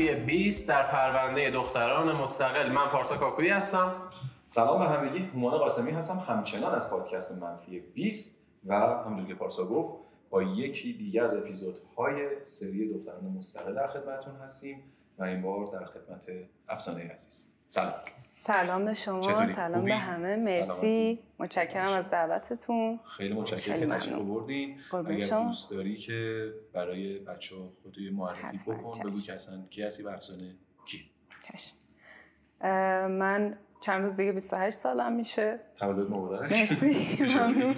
منفی 20 در پرونده دختران مستقل. من پارسا کاکویی هستم. سلام به همگی. هومان قاسمی هستم. همچنان از پادکست منفی 20 و همونجور که پارسا گفت با یکی دیگه از اپیزودهای سری دختران مستقل در خدمتتون هستیم و این بار در خدمت افسانه عزیز. سلام. سلام به شما چطوری؟ سلام خوبی؟ به همه مرسی. متشکرم از دعوتتون خیلی متشکرم که تشریف. آوردین اگر شما. دوست داری که برای بچه ها خودی معرفی بکن چشم. بگو که اصلا کی هستی و افسانه کی چشم من چند روز دیگه 28 سالم میشه تولد مبارک مرسی ممنون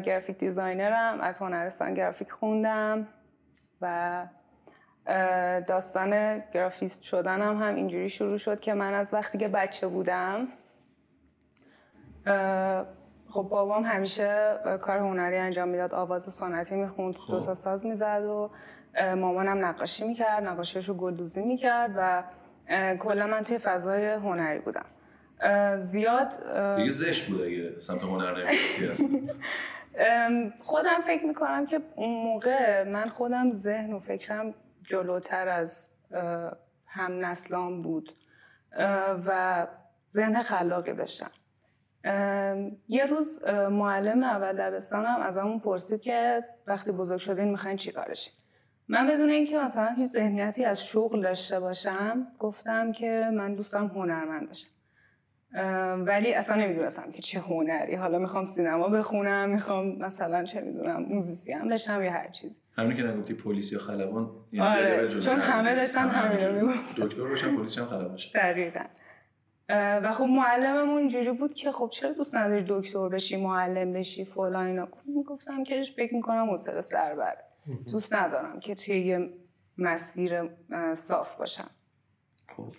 graphic designer م از هنرستان گرافیک خوندم و داستان گرافیست شدنم هم اینجوری شروع شد که من از وقتی که بچه بودم خب بابام همیشه کار هنری انجام می‌داد آواز سنتی می‌خوند دو تا ساز می‌زد و مامانم نقاشی می‌کرد نقاشیشو گلدوزی می‌کرد و کلا من توی فضای هنری بودم. زیاد دیگه زشت بود اگه سمت هنر خودم فکر می‌کنم که اون موقع من خودم ذهن و فکرم جلوتر از هم نسلان بود. و ذهن خلاقی داشتم. یه روز معلم اول دبستانم از همون پرسید که وقتی بزرگ شدین می‌خواین چی کارشین من بدون اینکه مثلا هیچ ذهنیتی از شغل داشته باشم گفتم که من دوستم هنرمند باشم. ولی اصلا نمی‌دونستم که چه هنری. حالا می‌خوام سینما بخونم می‌خوام مثلا چه می‌دونم موزیسین بشم یا هر چیزی. همینی که نگفتی پلیس یا خلبان یعنی آره، چون همه. داشتن همه همین رو. می‌گفتن. دکتر باشن پلیس هم خلبان دقیقا. و خب معلممون اینجوری بود که خب چرا دوست نداری دکتر بشی معلم بشی فلان اینا. می‌گفتم که فکر می‌کنم حوصله سر بره. دوست ندارم که توی یه مسیر صاف باشم. خب.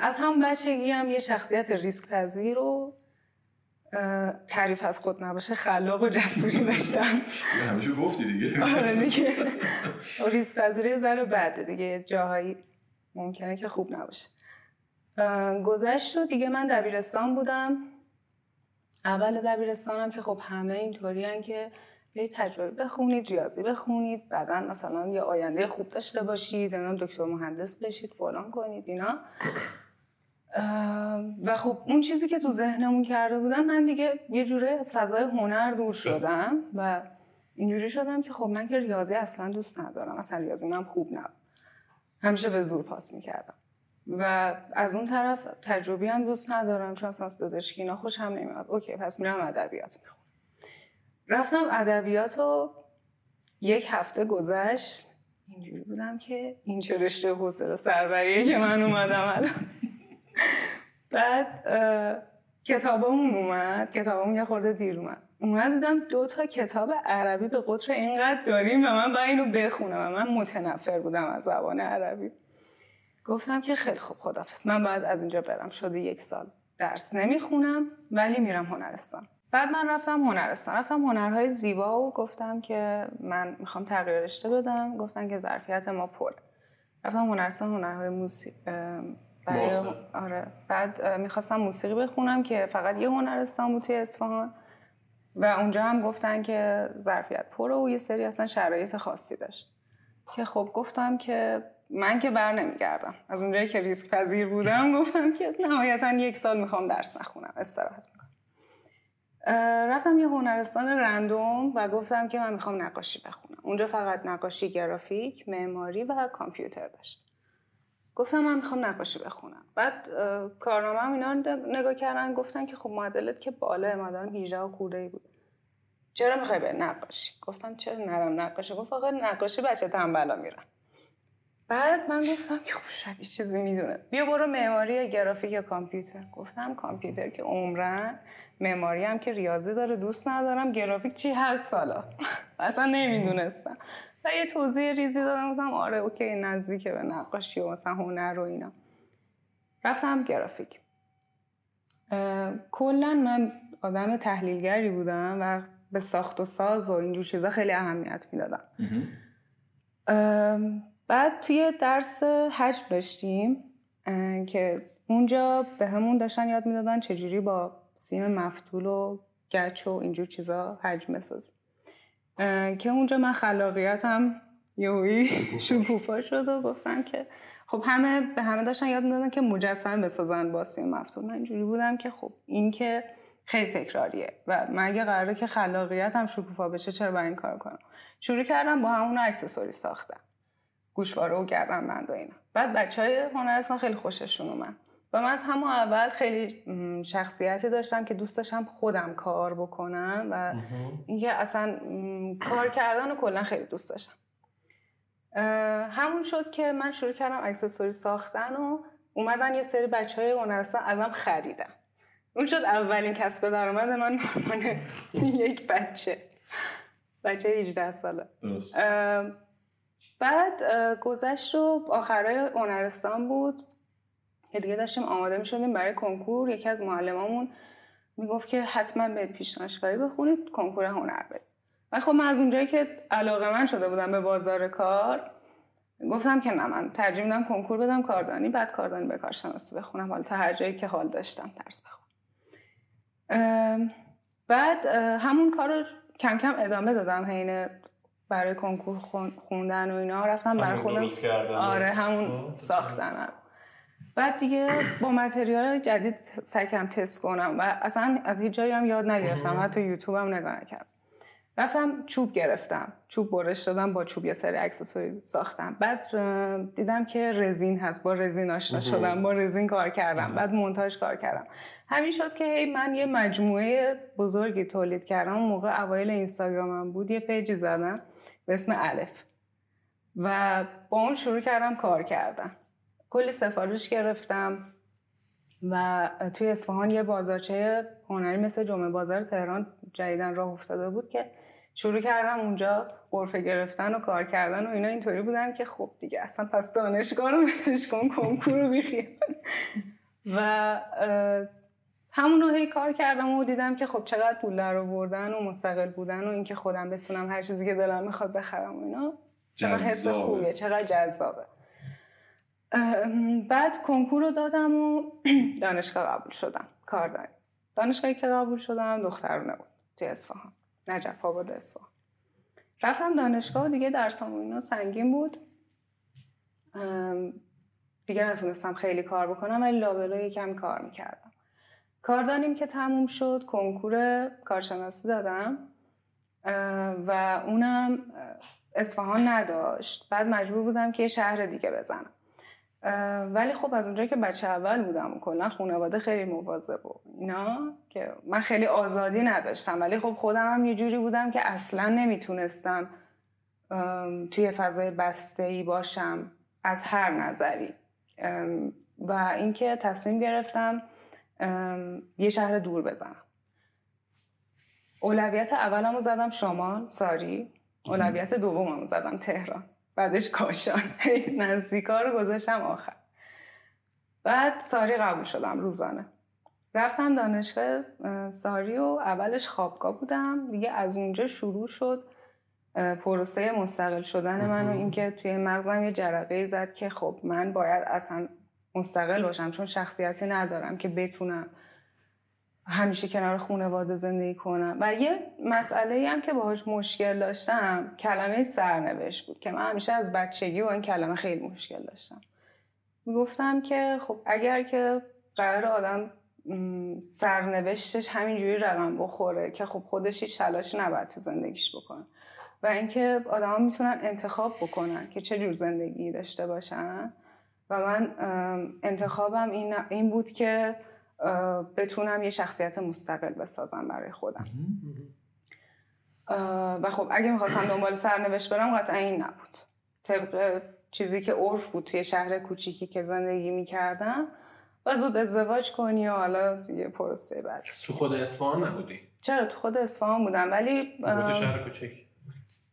از هم بچگی هم یه شخصیت ریسک پذیر و تعریف از خود نباشه خلاق و جسوری داشتم. همیشه گفتی دیگه. آره دیگه. ریسک پذیری ذره بده دیگه جاهایی ممکنه که خوب نباشه. گذشت و دیگه من دبیرستان بودم. اول دبیرستانم که خب همه اینطوری که یه تجربه بخونید ریاضی بخونید بعدا مثلا یه آینده خوب داشته باشید نمی‌دونم دکتر مهندس بشید فلان کنید اینا. و خب اون چیزی که تو ذهنمون کرده بودن من دیگه یه جوره از فضای هنر دور شدم و اینجوری شدم که خب من که ریاضی اصلا دوست ندارم. اصلا ریاضی من خوب نبود. همیشه به زور پاس می‌کردم. و از اون طرف تجربی هم دوست ندارم چون اصلا پزشکی اینا خوشم نمیاد اوکی پس میرم ادبیات می‌خونم. رفتم ادبیات و یک هفته گذشت. اینجوری بودم که این چه رشته حوصله سربریه که من اومدم الان. بعد اه، کتابامون اومد. کتابامون یه خورده دیر اومد. اومد دیدم دو تا کتاب عربی به قطر اینقدر داریم و من باید اینو بخونم و من متنفر بودم از زبان عربی. گفتم که خیلی خوب خدافز من باید از اینجا برم. شده یک سال درس نمی‌خونم ولی میرم هنرستان. بعد من رفتم هنرستان. رفتم هنرهای زیبا و گفتم که من می‌خوام تغییر رشته بدم. گفتن که ظرفیت ما پره رفتم هنرستان هنرهای موسیقی برای. آره. بعد می‌خواستم موسیقی بخونم که فقط یه هنرستان بود توی اصفهان. و اونجا هم گفتن که ظرفیت پره و یه سری اصلا شرایط خاصی داشت. که خب گفتم که من که بر نمیگردم. از اونجایی که ریسک پذیر بودم گفتم که نهایتا یک سال می‌خوام درس نخونم. استراحت می‌کنم. رفتم یه هنرستان رندوم و گفتم که من می‌خوام نقاشی بخونم. اونجا فقط نقاشی گرافیک معماری و کامپیوتر داشت گفتم من می‌خوام نقاشی بخونم. بعد کارنامه اینا رو نگاه کردن گفتن که خب معدلت که بالا معدلم 18 و خورده ای بود. چرا می‌خوای به نقاشی؟ گفتم چرا نرم نقاشی؟ گفت آقا نقاشی بچه تنبلا میرن. بعد من گفتم که خب شاید یه چیزی می‌دونه. بیا برو معماری یا گرافیک یا کامپیوتر. گفتم کامپیوتر که عمرن معماری هم که ریاضی داره دوست ندارم. گرافیک چی هست حالا؟ اصلا نمی‌دونستم. و یه توضیح ریزی دادم گفتم آره اوکی نزدیکه به نقاشی و مثلا هنر و اینا. رفتم گرافیک. کلا من آدم تحلیلگری بودم و به ساخت و ساز و اینجور چیزا خیلی اهمیت می‌دادم. بعد توی درس حجم داشتیم که اونجا به همون داشتن یاد می‌دادن چجوری با سیم مفتول و گچ و اینجور چیزا حجم بسازیم. که اونجا من خلاقیتم یهویی شکوفا شد و گفتم که خب همه به همه داشتن یاد می‌دادن که مجسم بسازن با سیم مفتوح من اینجوری بودم که خب این که خیلی تکراریه و من اگه قراره که خلاقیتم شکوفا بشه چرا با این کار کنم؟ شروع کردم با همون اکسسوری ساختم. گوشواره و گردن بند و اینا. بعد بچه های هنرستان خیلی خوششون اومد. و من از همون اول خیلی شخصیتی داشتم که دوست داشتم خودم کار بکنم و اینکه اصلا کار کردن و کلا خیلی دوست داشتم. همون شد که من شروع کردم اکسسوری ساختن و اومدن یه سری بچه های هنرستان ازم خریدن. اون شد اولین کسب درآمد من من یک بچه. بچه 18 ساله. بعد گذشت رو آخرای هنرستان بود. که دیگه داشتیم آماده می شدیم برای کنکور. یکی از معلمامون می‌گفت که حتما به پیش دانشگاهی بخونید کنکور هنر بدید. و خب من از اونجایی که علاقه من شده بودم به بازار کار گفتم که نه من ترجیح میدم کنکور بدم کاردانی بعد کاردانی به کارشناسی بخونم. حالا تا هر جایی که حال داشتم درس بخونم. بعد همون کار رو کم کم ادامه دادم حین برای کنکور خوندن و اینا. رفتم برای خودم آره همون ساختنم. بعد دیگه با متریال جدید سعی کردم تست کنم و اصلا از هیچ جایی هم یاد نگرفتم. حتی یوتیوب هم نگاه نکردم. رفتم چوب گرفتم. چوب برش دادم با چوب یه سری اکسسوری ساختم. بعد دیدم که رزین هست. با رزین آشنا شدم. با رزین کار کردم. بعد مونتاژ کار کردم. همین شد که من یه مجموعه بزرگی تولید کردم. موقع اوایل اینستاگرامم بود. یه پیجی زدم. به اسم الف. و با اون شروع کردم کار کردم کلی سفارش گرفتم و توی اصفهان یه بازارچه هنری مثل جمعه بازار تهران جدیدن راه افتاده بود که شروع کردم اونجا قرفه گرفتن و کار کردن و اینا اینطوری بودن که خب دیگه اصلا پس دانشگاه رو کن کنکور رو بیخیال. و همون رو هی کار کردم و دیدم که خب چقدر پول در آوردن و مستقل بودن و اینکه خودم بتونم هر چیزی که دلم می‌خواد بخرم و اینا. چقدر حس خوبیه چقدر جذابه. بعد کنکور رو دادم و دانشگاه قبول شدم کار داریم دانشگاهی که قبول شدم دخترونه بود توی اصفهان نجف آباد اصفهان. رفتم دانشگاه و دیگه درسام اینا سنگین بود. دیگه نتونستم خیلی کار بکنم ولی لابلا یکم کار می‌کردم. کار دانیم که تموم شد کنکور کارشناسی دادم و اونم اصفهان نداشت. بعد مجبور بودم که یه شهر دیگه بزنم. ولی خب از اونجایی که بچه اول بودم کلا خانواده خیلی مواظب و اینا که من خیلی آزادی نداشتم. ولی خب خودم هم یه جوری بودم که اصلا نمی‌تونستم توی فضای بسته ای باشم از هر نظری. و اینکه تصمیم گرفتم یه شهر دور بزنم. اولویت اولمو زدم شمال ساری. اولویت دوممو زدم تهران. بعدش کاشان. نزدیکا رو گذاشتم آخر. بعد ساری قبول شدم روزانه. رفتم دانشگاه ساری و اولش خوابگاه بودم. دیگه از اونجا شروع شد پروسه مستقل شدن من و اینکه توی مغزم یه جرقه زد که خب من باید اصلا مستقل باشم چون شخصیتی ندارم که بتونم همیشه کنار خانواده زندگی کنم. و یه مسئله هم که باهاش مشکل داشتم کلمه سرنوشت بود که من همیشه از بچگی با این کلمه خیلی مشکل داشتم. می‌گفتم که خب اگر که قرار آدم سرنوشتش همینجوری رقم بخوره که خب خودش هیچ تلاشی نباید تو زندگیش بکنه. و اینکه آدما می‌تونن انتخاب بکنن که چه جور زندگی داشته باشن. و من انتخابم این, این بود که بتونم یه شخصیت مستقل بسازم برای خودم. و خب اگه می‌خواستم دنبال سرنوشت برم قطعا این نبود. طبق چیزی که عرف بود توی شهر کوچیکی که زندگی می‌کردم و زود ازدواج کنی و حالا یه پروسه بعدش. تو خود اصفهان نبودی؟ چرا؟ تو خود اصفهان بودم ولی شهر کوچیک.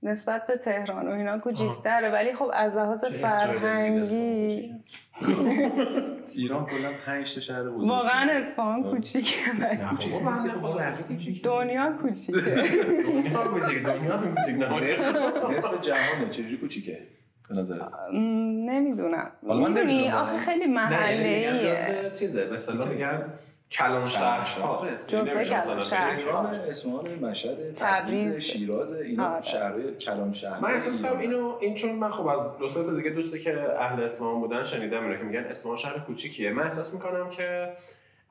نسبت به تهران و اینا کوچیک‌تره. ولی خب از لحاظ فرهنگی ایران کلا 5 تا شهر بزرگ. واقعا اصفهان کوچیکه. دنیا کوچیکه. دنیا کوچیکه دنیا تو کوچیک نصف جهانه. چجوری کوچیکه؟ به نظرت؟ نمی‌دونم. می‌دونی؟ آخه خیلی محله ایه چیزه. مثلا میگن کلان شهر. هاست جزء نمیشه مثلا کلان شهر. تهران اصفهان مشهد تبریز. شیراز اینا آره. شهرهای کلان شهر من احساس کنم اینو این چون من خب از دو سه تا دیگه دوستی که اهل اصفهان بودن شنیدم اینو که میگن اصفهان شهر کوچیکیه من احساس می‌کنم که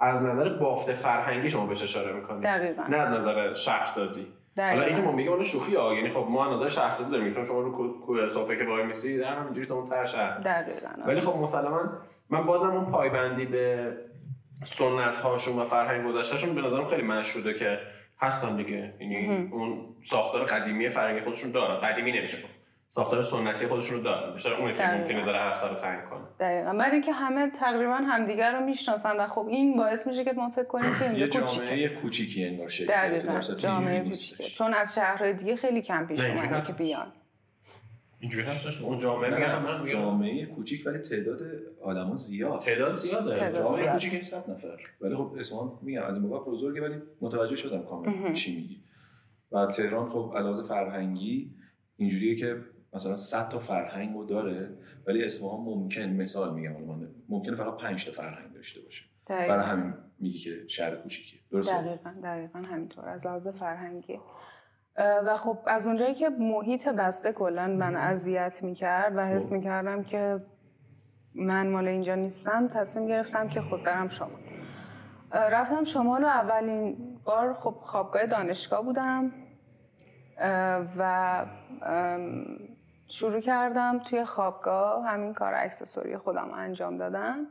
از نظر بافت فرهنگی شما بهش اشاره می‌کنید دقیقاً. نه از نظر شهرسازی حالا. اینکه ما میگیم اون شوخی ها یعنی خب ما از نظر شهرسازی داریم چون شما رو کو- کوه صافه که وای میسید همینجوری تا اون ته شهر دقیقاً ولی خب مسلما من بازم اون پایبندی به سنت هاشون و فرهنگ گذشتهشون به نظرم خیلی مشهوده که هستن دیگه. یعنی اون ساختار قدیمی فرهنگی خودشون دارن. قدیمی نمیشه گفت. ساختار سنتی خودشون رو دارن. بیشتر اون که. ممکنه ذره حرف سر رو تنگ کنه. دقیقا. بعد اینکه همه تقریبا همدیگر رو می‌شناسن و خب این باعث میشه که ما فکر کنیم که یه اینجا کوچیکه. جامعه کوچیکی انگار شکل دقیقا. جامعه کوچیکه. چون از شهرهای دیگه خیلی کم پیش اومده که. بیان. اینجوری هستش اون جامعه میگه هم من میگم جامعه کوچیک ولی تعداد آدما زیاد. تعداد زیاده. تعداد. جامعه زیاد. کوچیک 100 نفر. ولی خب اصفهان میگم از این بابا بزرگه ولی متوجه شدم کاملا. چی میگی. و تهران خب علاوه فرهنگی اینجوریه که مثلا 100 تا فرهنگ رو داره ولی اصفهان ممکن مثال میگم الان ممکنه فقط 5 تا فرهنگ داشته باشه. برای دقیقا همین میگی که شهر کوچیکیه. درسته؟ دقیقا دقیقا همینطور. از لحاظ فرهنگی. و خب از اونجایی که محیط بسته کلا من اذیت می‌کرد و حس خب. می‌کردم که من مال اینجا نیستم تصمیم گرفتم که خود برم شمال. اه، رفتم شمال و اولین بار خب خوابگاه دانشگاه بودم و شروع کردم توی خوابگاه همین کار اکسسوری خودم انجام دادم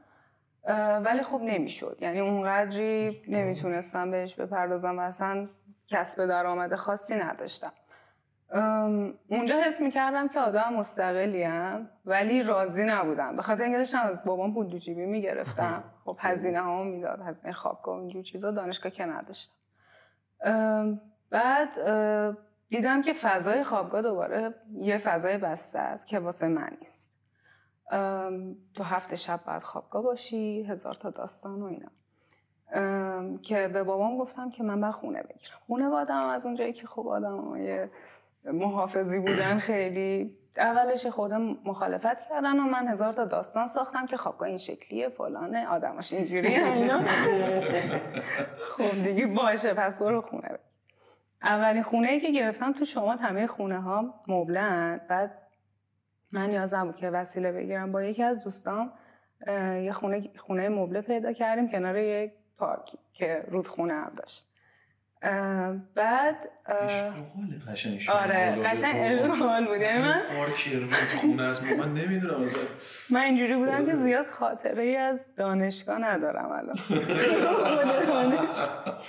ولی خب نمی‌شد. یعنی اونقدری نمی‌تونستم بهش بپردازم و اصلا کسب درآمد خاصی نداشتم. اونجا حس می‌کردم که آدم مستقلیم ولی راضی نبودم. به خاطر اینکه داشتم از بابام پول دو جیبی می‌گرفتم. خب هزینه ها می‌داد هزینه خوابگاه اینجور چیزا دانشگاه که نداشتم. بعد دیدم که فضای خوابگاه دوباره یه فضای بسته است که واسه من نیست. تو هفته شب باید خوابگاه باشی هزار تا داستان و اینا. که به بابام گفتم که من باید خونه بگیرم. خونه بادم از اونجایی که خب آدم محافظی بودن خیلی اولش خودم مخالفت کردن و من هزار تا داستان ساختم که خوابگاه این شکلیه فلانه آدماش اینجوری اینا. خب دیگه باشه پس برو خونه بگیر. اولین خونه ای که گرفتم تو شمال همه خونه ها مبلن. بعد من نیازم بود که وسیله بگیرم با یکی از دوستام یه خونه خونه مبله پیدا کردیم. کنار یک پارکی که رودخونه هم داشت. اه، بعد اه، قشنگ آره قشنگ. اشغال بود. یعنی من پارک است. من نمی‌دونم مثلا من اینجوری بودم که زیاد خاطره ای از دانشگاه ندارم الان. خود دانشگاه.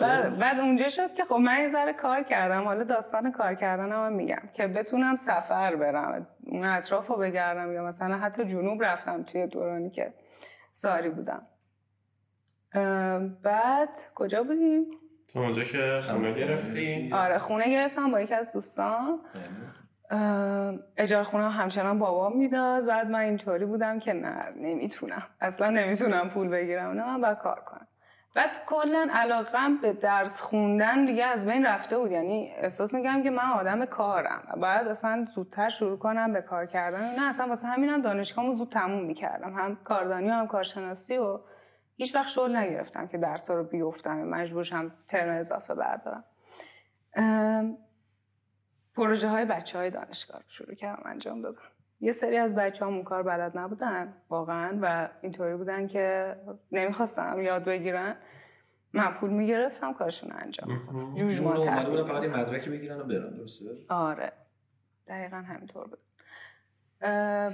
بعد, بعد اونجا شد که خب من یه ذره کار کردم. حالا داستان کار کردنم هم میگم که بتونم سفر برم. اون اطراف رو بگردم یا مثلا حتی جنوب رفتم توی دورانی که ساری بودم. بعد کجا بودیم؟ تو اونجا که خونه گرفتی؟ آره خونه گرفتم با یکی از دوستان. اه، اجاره خونه همچنان بابام می‌داد. بعد من اینطوری بودم که نه نمی‌تونم. اصلا نمی‌تونم پول بگیرم. نه من باید کار کنم. بعد کلا علاقم به درس خوندن دیگه از بین رفته بود. یعنی احساس میگم که من آدم کارم. و باید اصلا زودتر شروع کنم به کار کردن. نه اصلا واسه همینم دانشگاهمو زود تموم می‌کردم. هم کاردانی و هم کارشناسی و هیچ وقت شغل نگرفتم که درس رو بیفتم مجبورشم ترم اضافه بردارم. پروژه های بچه های دانشگاه رو شروع کردم انجام دادم. یه سری از بچه هم اون کار بلد نبودن واقعا و اینطوری بودن که نمی‌خواستم یاد بگیرن. من پول می‌گرفتم کارشون رو انجام دادم. جوجمان اون اومده بودن تحویل فقط می‌دادم. مدرکی بگیرن و برن درسته؟ آره. دقیقا همینطور بود.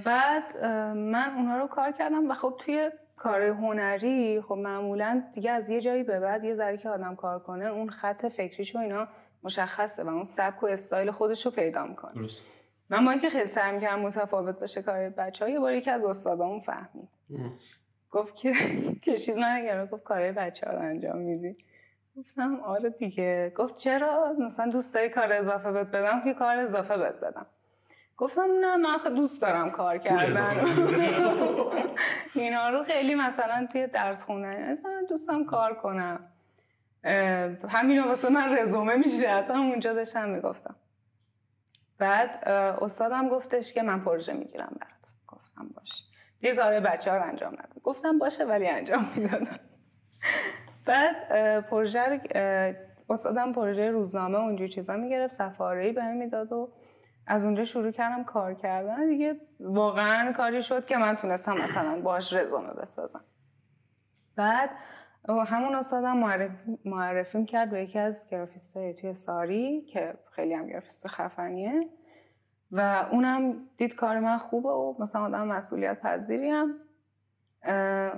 بعد من اونها رو کار کردم و خب توی کار هنری خب معمولا دیگه از یه جایی به بعد یه ذره که آدم کار کنه اون خط فکریش و اینا مشخصه و اون سبک و استایل خودش رو پیدا می‌کنه. درست. من با اینکه خیلی سعی می‌کردم متفاوت بشه کار بچه ها یه بار یکی از استادامون فهمید. گفت که کشید من گفت کارهای بچه ها رو انجام میدی. گفتم آره دیگه. گفت چرا؟ مثلا دوست داری کار اضافه بهت بدم؟ که کار اضافه بهت بدم. گفتم نه من خیلی دوست دارم کار کردن. اینا رو خیلی مثلا توی درس خوندن. مثلا دوستم کار کنم. همین واسه من رزومه میشه. اصلا اونجا داشتم می‌گفتم. بعد استادم گفتش که من پروژه می‌گیرم برات. گفتم باشه. دیگه کار بچه ها رو انجام ندم گفتم باشه ولی انجام می‌دادم. بعد پروژه استادم پروژه روزنامه اونجوری چیزا می‌گرفت. سفاری به می‌داد و از اونجا شروع کردم کار کردن. دیگه واقعا کاری شد که من تونستم مثلا باش رزومه بسازم. بعد همون استادم معرف... معرفیم کرد به یکی از گرافیست توی ساری که خیلی هم گرافیست خفنیه و اونم دید کار من خوبه و مثلا آدم مسئولیت پذیریم.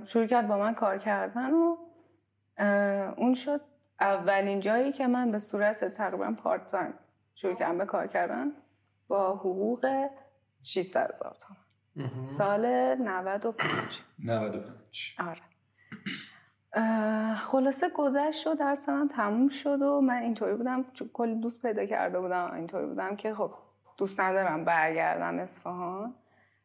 شروع کرد با من کار کردن و اون شد اولین جایی که من به صورت تقریبا پارت تایم شروع کردم به کار کردن. با حقوق 600 هزار تومن سال 95 95 آره. خلاصه گذشت و درس من تموم شد و من اینطوری بودم کلی دوست پیدا کرده بودم اینطوری بودم که خب دوست ندارم برگردم اصفهان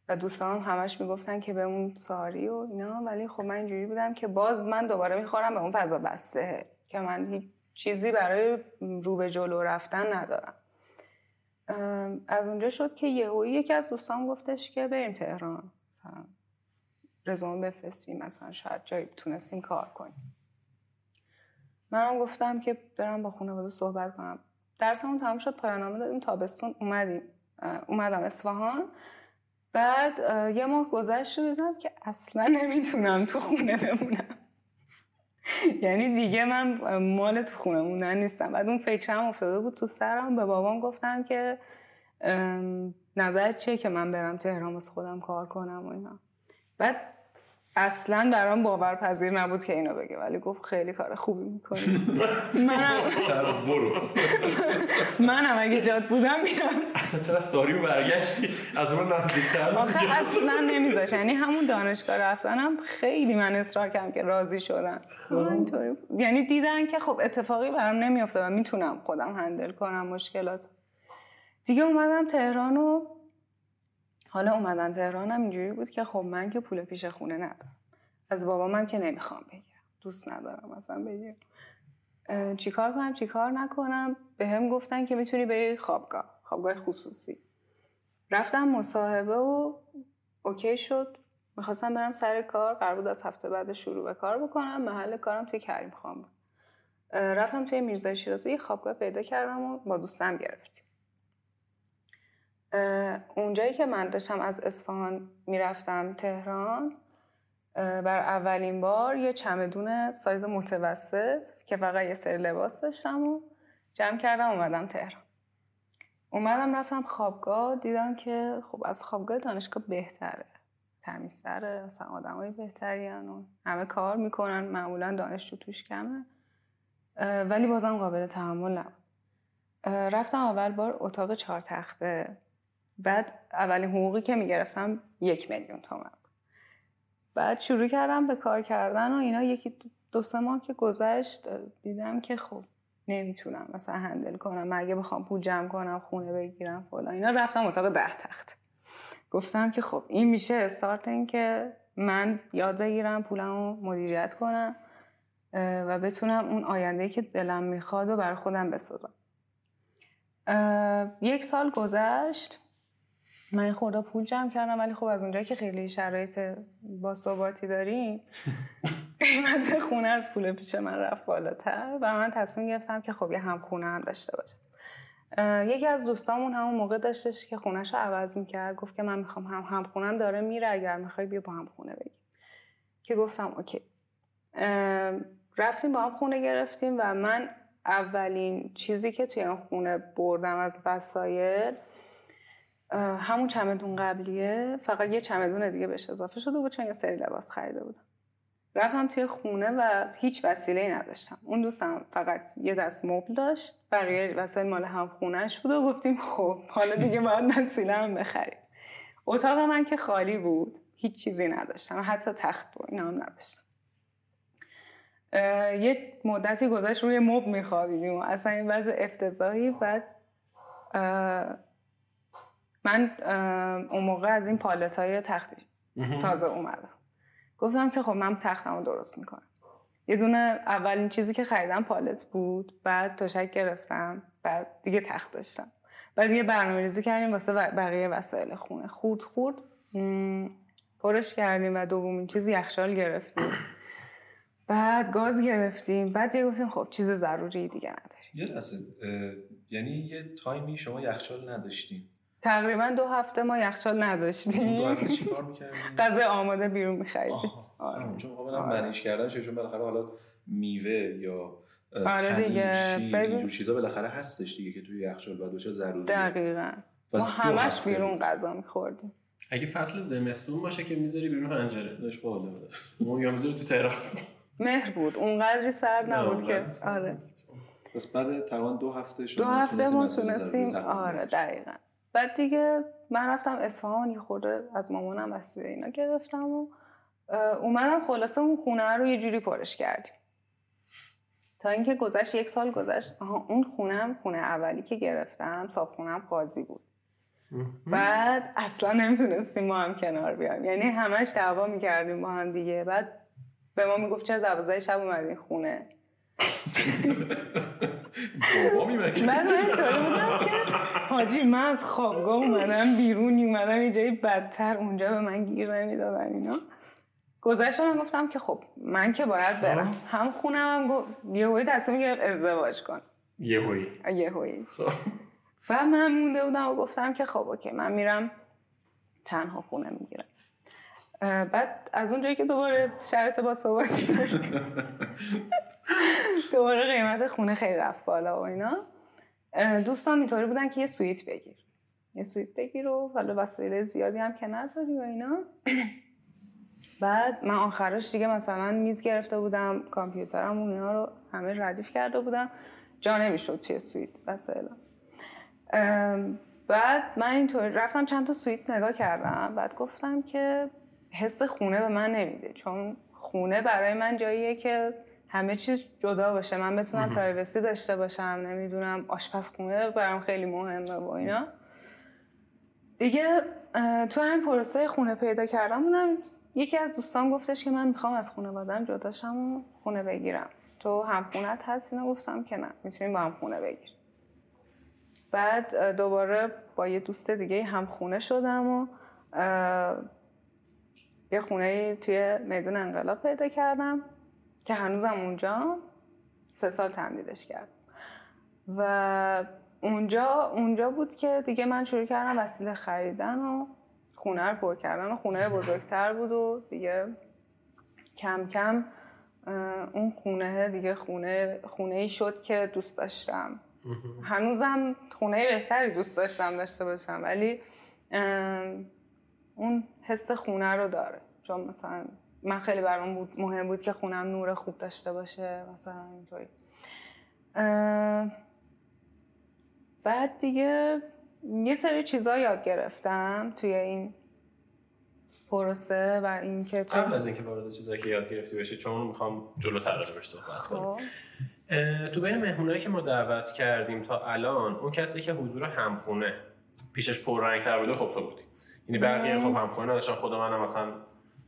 و دوستان همش می‌گفتن که به اون ساری و اینا ولی خب من اینجوری بودم که باز من دوباره می‌خورم به اون فضا بسته که من هیچ چیزی برای رو به جلو رفتن ندارم. از اونجا شد که یهویی یکی از دوستان گفتش که بریم تهران. مثلا رزومه بفرستیم مثلا شاید جایی تونستیم کار کنیم. منم گفتم که برم با خانواده صحبت کنم. درسمون تمام شد پایانامه دادیم تابستون اومدیم. اومدم اصفهان. بعد یه ماه گذشت دیدم که اصلا نمی‌تونم تو خونه بمونم. یعنی دیگه من مال تو خونه موندن نیستم. بعد اون فکرم افتاده بود تو سرم به بابام گفتم که نظر چیه که من برم تهران واسه خودم کار کنم و اینا. بعد اصلا برام باورپذیر نبود که اینو بگه ولی گفت خیلی کار خوبی می‌کنی. منم برو. منم اگه جاد بودم میرم اصلا چرا ساریو برگشتی؟ از اون نزدیکتر آخه اصلا نمیذاش. یعنی همون دانشگاه رفتنم خیلی من اصرار کردم که راضی شدن اینطوری یعنی دیدن که خب اتفاقی برام نمیافته و می‌تونم خودم هندل کنم مشکلات. دیگه اومدم تهران و حالا اومدن تهرانم اینجوری بود که خب من که پول پیش خونه ندارم. از بابا من که نمی‌خوام بگیرم. دوست ندارم مثلا بگیرم. چیکار کنم؟ چیکار نکنم؟ به هم گفتن که می‌تونی بری خوابگاه خوابگاه خصوصی. رفتم مصاحبه و اوکی شد. می‌خواستم برم سر کار. قرار بود از هفته بعد شروع به کار بکنم. محل کارم توی کریم خان بود. رفتم توی میرزای شیرازی یه خوابگاه پیدا کردم و با دوستم گرفتیم. اونجایی که من داشتم از اصفهان می‌رفتم تهران بر اولین بار یه چمدون سایز متوسط که فقط یه سری لباس داشتم و جمع کردم اومدم تهران. اومدم رفتم خوابگاه دیدم که خب از خوابگاه دانشگاه بهتره. تمیزتره اصلا آدم های بهتری و همه کار می‌کنن معمولا دانشجو توش کمه. ولی بازم قابل تحمل رفتم اول بار اتاق چهار تخته بعد اولین حقوقی که می‌گرفتم یک میلیون تومن بعد شروع کردم به کار کردن و اینا یکی دو سه ماه که گذشت دیدم که خب نمی‌تونم مثلا هندل کنم. مگه بخوام پول جمع کنم خونه بگیرم فلان. اینا رفتم اتاق ده تخت گفتم که خب این میشه استارت این که من یاد بگیرم پولمو مدیریت کنم و بتونم اون آینده که دلم می‌خواد و بر خودم بسازم. یک سال گذشت. من خورده پول جمع کردم ولی خب از اونجایی که خیلی شرایط باثباتی داریم قیمت خونه از پول پیش من رفت بالاتر و من تصمیم گرفتم که خب یه هم خونه هم داشته باشم. یکی از دوستامون همون موقع داشتش که خونش رو عوض می‌کرد گفت که من می‌خوام هم هم خونم داره میره اگر می‌خوای بیا با هم خونه بگیر که گفتم اوکی. رفتیم با هم خونه گرفتیم و من اولین چیزی که توی اون خونه بردم از وسایل همون چمدون قبلیه. فقط یه چمدون دیگه بهش اضافه شده بود چون یه سری لباس خریده بودم رفتم توی خونه و هیچ وسیله نداشتم. اون دوستم فقط یه دست مبل داشت. بقیه وسایل مال هم خونهش بود و گفتیم خب حالا دیگه باید وسیله هم بخریم. اتاق من که خالی بود هیچ چیزی نداشتم. حتی تخت و اینا هم نداشتم. یه مدتی گذشت روی مب میخوابیدیم اصلا این وضع افتضاحی. بعد من اون موقع از این پالت های تختی تازه اومدم. گفتم که خب من تختمو درست می‌کنم. یه دونه اولین چیزی که خریدم پالت بود بعد تشک گرفتم بعد دیگه تخت داشتم. بعد یه برنامه ریزی کردیم واسه بقیه وسایل خونه. خورد خورد پرش کردیم و دومین چیز یخچال گرفتیم. بعد گاز گرفتیم. بعد دیگه گفتیم خب چیز ضروری دیگه نداریم. یه لحظه یعنی یه تایمی شما یخچال نداشتین تقریبا دو هفته ما یخچال اون دو نداشتیم هفته چی کار می‌کردین؟ غذای آماده بیرون میخریدیم آها. آره. چون قابلا آره. منیش کردن چون بالاخره حالا میوه یا آره دیگه. اینجور چیزا بالاخره هستش دیگه که توی یخچال باید باشه ضروریه دقیقا ما دو همش بیرون. غذا میخوردیم اگه فصل زمستون باشه که می‌ذاری بیرون پنجره داشت بالا بود. اون یا می‌ذاری تو تراس مهر بود اونقدری سرد نبود که آره پس بعد تقریبا دو هفته دو شما هفته ما تونستیم آره. دقیقا بعد دیگه من رفتم اصفهان یه خورده از مامانم وسیله اینا گرفتم و اومدم خلاصه اون خونه رو یه جوری پرش کردیم. تا اینکه گذشت یک سال گذشت. آها اون خونه هم خونه اولی که گرفتم صابخونم قاضی بود. بعد اصلا نمی‌تونستیم ما هم کنار بیایم. یعنی همش دعوا می‌کردیم با هم دیگه. بعد به ما می‌گفت چرا دوازده شب اومدین خونه؟ بابا من من اینطوری بودم که حاجی من از خوابگاه اومدم بیرون اومدم یه جایی بدتر اونجا به من گیر نمی‌دادن اینا. گذشت من گفتم که خب من که باید برم. هم‌خونه‌م هم گفت یهویی تصمیم گرفت ازدواج کن یهویی. یهویی و من مونده بودم و گفتم که خب okay من میرم تنها خونه می‌گیرم. بعد از اونجایی که دوباره شرط با صحبت دوباره قیمت خونه خیلی رفت بالا و اینا. دوستان اینطوری بودن که یه سویت بگیر. یه سویت بگیر و حالا وسایل زیادی هم که نداری و اینا. بعد من آخرش دیگه مثلا میز گرفته بودم کامپیوترم و اینا رو همه ردیف کرده بودم. جا نمی‌شد توی سویت وسایلم. ام، بعد من اینطور رفتم چند تا سویت نگاه کردم. بعد گفتم که حس خونه به من نمیده چون خونه برای من جاییه که همه چیز جدا باشه. من بتونم privacy داشته باشم. نمی‌دونم آشپزخونه برام خیلی مهمه و اینا. دیگه تو همین پروسه خونه پیدا کردم بودم یکی از دوستان گفتش که من می‌خوام از خانوادم جداشم و خونه بگیرم. تو هم خونت هست؟ اینا گفتم که نه. می‌تونیم با هم خونه بگیر. بعد دوباره با یه دوست دیگه هم خونه شدم و یه خونه توی میدون انقلاب پیدا کردم. که هنوزم اونجا سه سال تمدیدش کردم و اونجا اونجا بود که دیگه من شروع کردم وسیله خریدن و خونه رو پر کردن و خونه بزرگتر بود و دیگه کم کم اون خونه دیگه خونه خونه ای شد که دوست داشتم. هنوزم خونه بهتری دوست داشتم داشته باشم ولی اون حس خونه رو داره. چون مثلا من خیلی برام بود مهم بود که خونم نور خوب داشته باشه مثلا اینطوری. بعد دیگه یه سری چیزا یاد گرفتم توی این پروسه و اینکه تو قبل از اینکه وارد چیزایی که یاد گرفتی بشی چون می‌خوام جلوتر راجبش صحبت کنیم خب. تو بین مهمونایی که ما دعوت کردیم تا الان اون کسی که حضور همخونه پیشش پررنگتر بوده خب تو بودی. یعنی بقیه خب همخونه نداشتن خود منم مثلا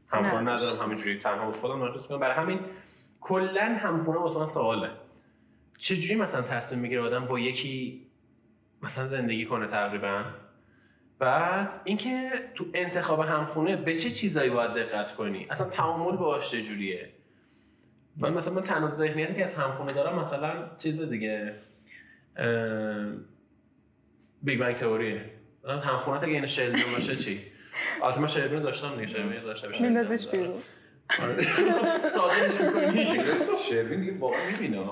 همخونه. ندارم همینجوری تنها واسه خودم ناجوز کنم برای همین کلا همخونه واسه من سواله. چجوری مثلا تصمیم می‌گیره آدم با یکی مثلا زندگی کنه تقریبا؟ بعد اینکه تو انتخاب همخونه به چه چیزایی باید دقت کنی؟ اصلا تعامل باهاش چجوریه؟ من مثلا من تنها ذهنیتی که از همخونه دارم مثلا چیز دیگه بیگ بنگ تئوریه مثلا همخونه اگه این شلدون باشه چی؟ البته من شلدون داشتم دیگه شبیه میندازیش شلدون بیرون. آره. سادهش می‌کنی. شروین دیگه واقعا می‌بینه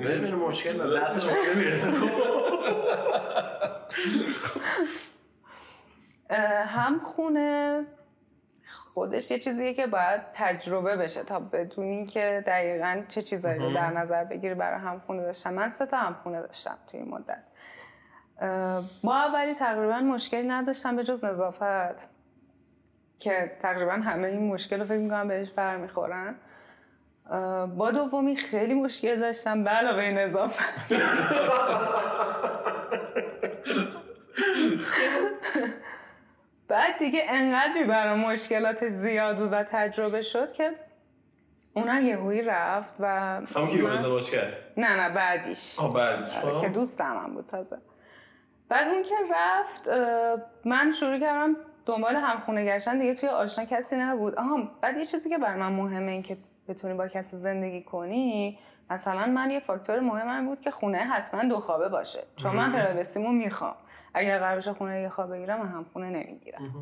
ببین مشکل نداره دستش ما نمی‌رسه هم خونه خودش یه چیزیه که باید تجربه بشه تا بدونی که دقیقا چه چیزایی رو در نظر بگیری برای هم خونه داشتم من سه تا هم خونه داشتم توی این مدت. با اولی تقریبا مشکلی نداشتم به جز نظافت. که تقریبا همه این مشکل رو فکر می‌کنم بهش برمیخورن. با دومی خیلی مشکل داشتم به علاوه نظافت بعد دیگه انقدری برام مشکلات زیاد بود و تجربه شد که اونم یهویی رفت و همون که ازدواج کرد؟ نه نه بعدیش. آه بعدش آره، که خب دوستم هم بود تازه. بعد اون که رفت من شروع کردم دنبال همخونه گشتن دیگه توی آشنا کسی نبود. آها بعد یه چیزی که بر من مهمه این که بتونی با کسی زندگی کنی مثلا من یه فاکتور مهم بود که خونه حتما دو خوابه باشه. چون من پرایوسیمو می‌خوام. اگر قرار بشه خونه یه خواب بگیرم هم خونه نمی‌گیرم.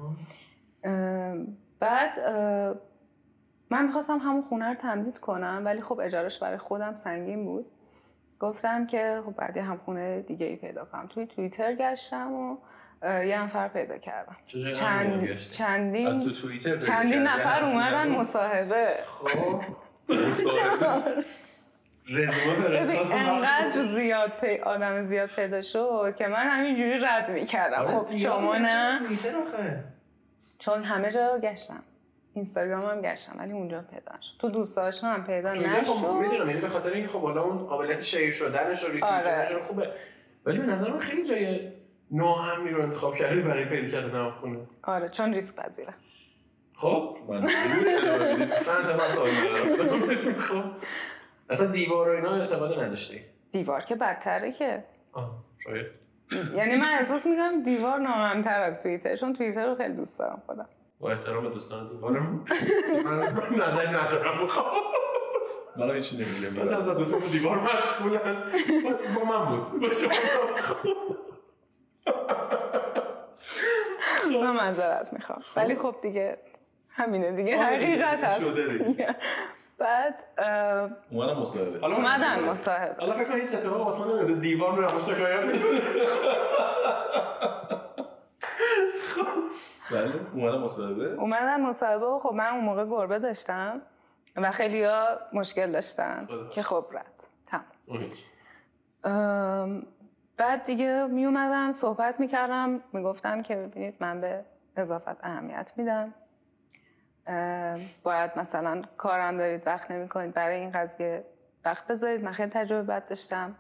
بعد من می‌خواستم همون خونه رو تمدید کنم ولی خب اجارش برای خودم سنگین بود. گفتم که خب بعد هم خونه دیگه ای پیدا کنم. توی توییتر گشتم و یه نفر پیدا کردم. چند چندین از تو توییتر چندین؟ نفر اومدن مصاحبه. خب مصاحبه. فرستادم انقدر زیاد پی... آدم زیاد پیدا شد که من همینجوری رد می‌کردم. آره، خب شما نه؟ چون همه جا گشتم. اینستاگرام هم گشتم ولی اونجا پیدا شد. تو دوست داشتم هم پیدا خب نشد. می‌دونم یعنی به خاطر اینکه خب حالا اون قابلیت شیر شدنش رو روی آره. خوبه. ولی به نظر من خیلی جای ناهمی رو انتخاب کردی برای پیدا کردن هم خونه. آره چون ریسک پذیرم. خب من. من خب. اصلا دیوار و اینا اعتقاد نداشتی؟ دیوار که بدتره که. آه شاید. یعنی من احساس می‌کنم دیوار ناممتر از توییتر چون توییتر رو خیلی دوست دارم خودم. با احترام دوستان دیوارم. من نظری ندارم. خب من هم هیچی نمیگم. من چند تا دوستان دیوار مشغولن. با من بود. با شما. من معذرت می‌خوام. ولی خب دیگه همینه دیگه آره، حقیقت هست. شده دیگه. بعد اومدم مصاحبه. حالا اومدن مصاحبه. حالا فکر کنم هیچ اتفاق واسه من نمیفته دیوار میرم شکایت. بله اومدم مصاحبه. اومدن مصاحبه و خب من اون موقع گربه داشتم و خیلی ها مشکل داشتن. که خب رد. تمام. بعد دیگه می اومدن صحبت می‌کردم می‌گفتم که ببینید من به اضافت اهمیت میدم باید مثلا کارم دارید وقت نمی کنید برای این قضیه وقت بذارید من خیلی تجربه بد داشتم